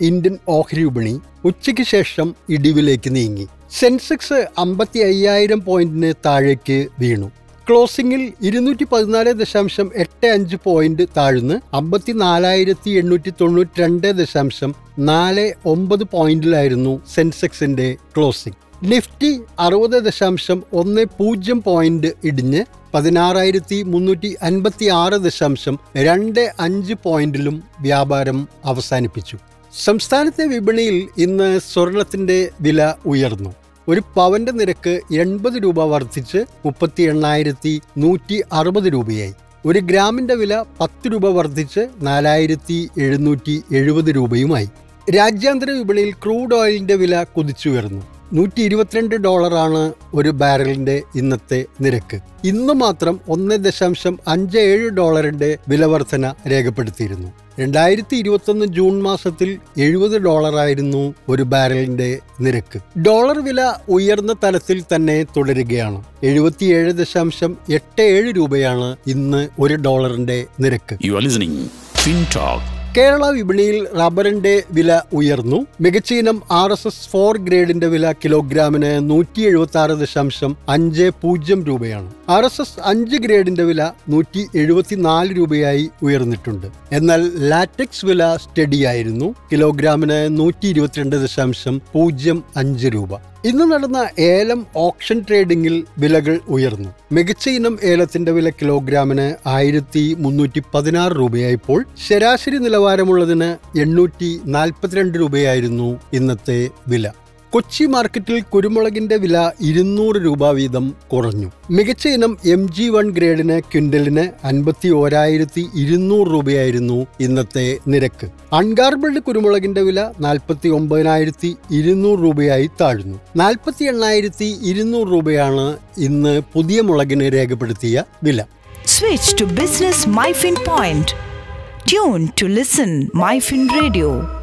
Indian ഓഹരി വിപണി ഉച്ചയ്ക്ക് ശേഷം ഇടിവിലേക്ക് നീങ്ങി. സെൻസെക്സ് അമ്പത്തി അയ്യായിരം പോയിന്റിന് താഴേക്ക് വീണു. ക്ലോസിംഗിൽ ഇരുന്നൂറ്റി പതിനാല് ദശാംശം എട്ട് അഞ്ച് പോയിന്റ് താഴ്ന്ന് അമ്പത്തി നാലായിരത്തി എണ്ണൂറ്റി തൊണ്ണൂറ്റി രണ്ട് ദശാംശം നാല് ഒമ്പത് പോയിന്റിലായിരുന്നു സെൻസെക്സിന്റെ ക്ലോസിംഗ്. നിഫ്റ്റി അറുപത് ദശാംശം ഒന്ന് പൂജ്യം പോയിന്റ് ഇടിഞ്ഞ് പതിനാറായിരത്തി മുന്നൂറ്റി അൻപത്തി ആറ് ദശാംശം രണ്ട് അഞ്ച് പോയിന്റിലും വ്യാപാരം അവസാനിപ്പിച്ചു. സംസ്ഥാനത്തെ വിപണിയിൽ ഇന്ന് സ്വർണത്തിന്റെ വില ഉയർന്നു. ഒരു പവന്റെ നിരക്ക് എൺപത് രൂപ വർദ്ധിച്ച് മുപ്പത്തി എണ്ണായിരത്തി നൂറ്റി അറുപത് രൂപയായി. ഒരു ഗ്രാമിന്റെ വില പത്ത് രൂപ വർദ്ധിച്ച് നാലായിരത്തി എഴുന്നൂറ്റി എഴുപത് രൂപയുമായി. രാജ്യാന്തര വിപണിയിൽ ക്രൂഡ് ഓയിലിന്റെ വില കുതിച്ചുയർന്നു. നൂറ്റി ഇരുപത്തിരണ്ട് ഡോളറാണ് ഒരു ബാരലിന്റെ ഇന്നത്തെ നിരക്ക്. ഇന്ന് മാത്രം ഒന്ന് ദശാംശം അഞ്ച് ഏഴ് ഡോളറിന്റെ വിലവർധന രേഖപ്പെടുത്തിയിരുന്നു. രണ്ടായിരത്തി ഇരുപത്തൊന്ന് ജൂൺ മാസത്തിൽ എഴുപത് ഡോളറായിരുന്നു ഒരു ബാരലിന്റെ നിരക്ക്. ഡോളർ വില ഉയർന്ന തലത്തിൽ തന്നെ തുടരുകയാണ്. എഴുപത്തിയേഴ് ദശാംശം എട്ട് ഏഴ് രൂപയാണ് ഇന്ന് ഒരു ഡോളറിന്റെ നിരക്ക്. You are listening Fintalk Kerala വിപണിയിൽ റബ്ബറിന്റെ വില ഉയർന്നു. മികച്ച ഇനം ആർ എസ് എസ് ഫോർ ഗ്രേഡിന്റെ വില കിലോഗ്രാമിന് നൂറ്റി എഴുപത്തി ആറ് ദശാംശം അഞ്ച് പൂജ്യം രൂപയാണ്. ആർ എസ് എസ് അഞ്ച് ഗ്രേഡിന്റെ വില നൂറ്റി എഴുപത്തിനാല് രൂപയായി ഉയർന്നിട്ടുണ്ട്. എന്നാൽ ലാറ്റക്സ് വില സ്റ്റഡിയായിരുന്നു. കിലോഗ്രാമിന് നൂറ്റി ഇരുപത്തിരണ്ട് ദശാംശം പൂജ്യം അഞ്ച് രൂപ. ഇന്ന് നടന്ന ഏലം ഓപ്ഷൻ ട്രേഡിംഗിൽ വിലകൾ ഉയർന്നു. മികച്ച ഇനം ഏലത്തിന്റെ വില കിലോഗ്രാമിന് ആയിരത്തി മുന്നൂറ്റി പതിനാറ് രൂപയായപ്പോൾ ശരാശരി നിലവാരമുള്ളതിന് എണ്ണൂറ്റി നാൽപ്പത്തിരണ്ട് രൂപയായിരുന്നു ഇന്നത്തെ വില. കൊച്ചി മാർക്കറ്റിൽ കുരുമുളകിന്റെ വില ഇരുന്നൂറ് രൂപ വീതം കുറഞ്ഞു. മികച്ച ഇനം എം ജി വൺ ഗ്രേഡിന് ക്വിന്റലിന് അൻപത്തി ഓരായിരത്തി ഇരുന്നൂറ് രൂപയായിരുന്നു ഇന്നത്തെ നിരക്ക്. അൺഗാർബിൾഡ് കുരുമുളകിന്റെ വില നാൽപ്പത്തി ഒമ്പതിനായിരത്തി ഇരുന്നൂറ് രൂപയായി താഴ്ന്നു. നാൽപ്പത്തി എണ്ണായിരത്തി ഇരുന്നൂറ് രൂപയാണ് ഇന്ന് പുതിയ മുളകിന് രേഖപ്പെടുത്തിയ വില. Switch to business Myfin point tune to listen Myfin radio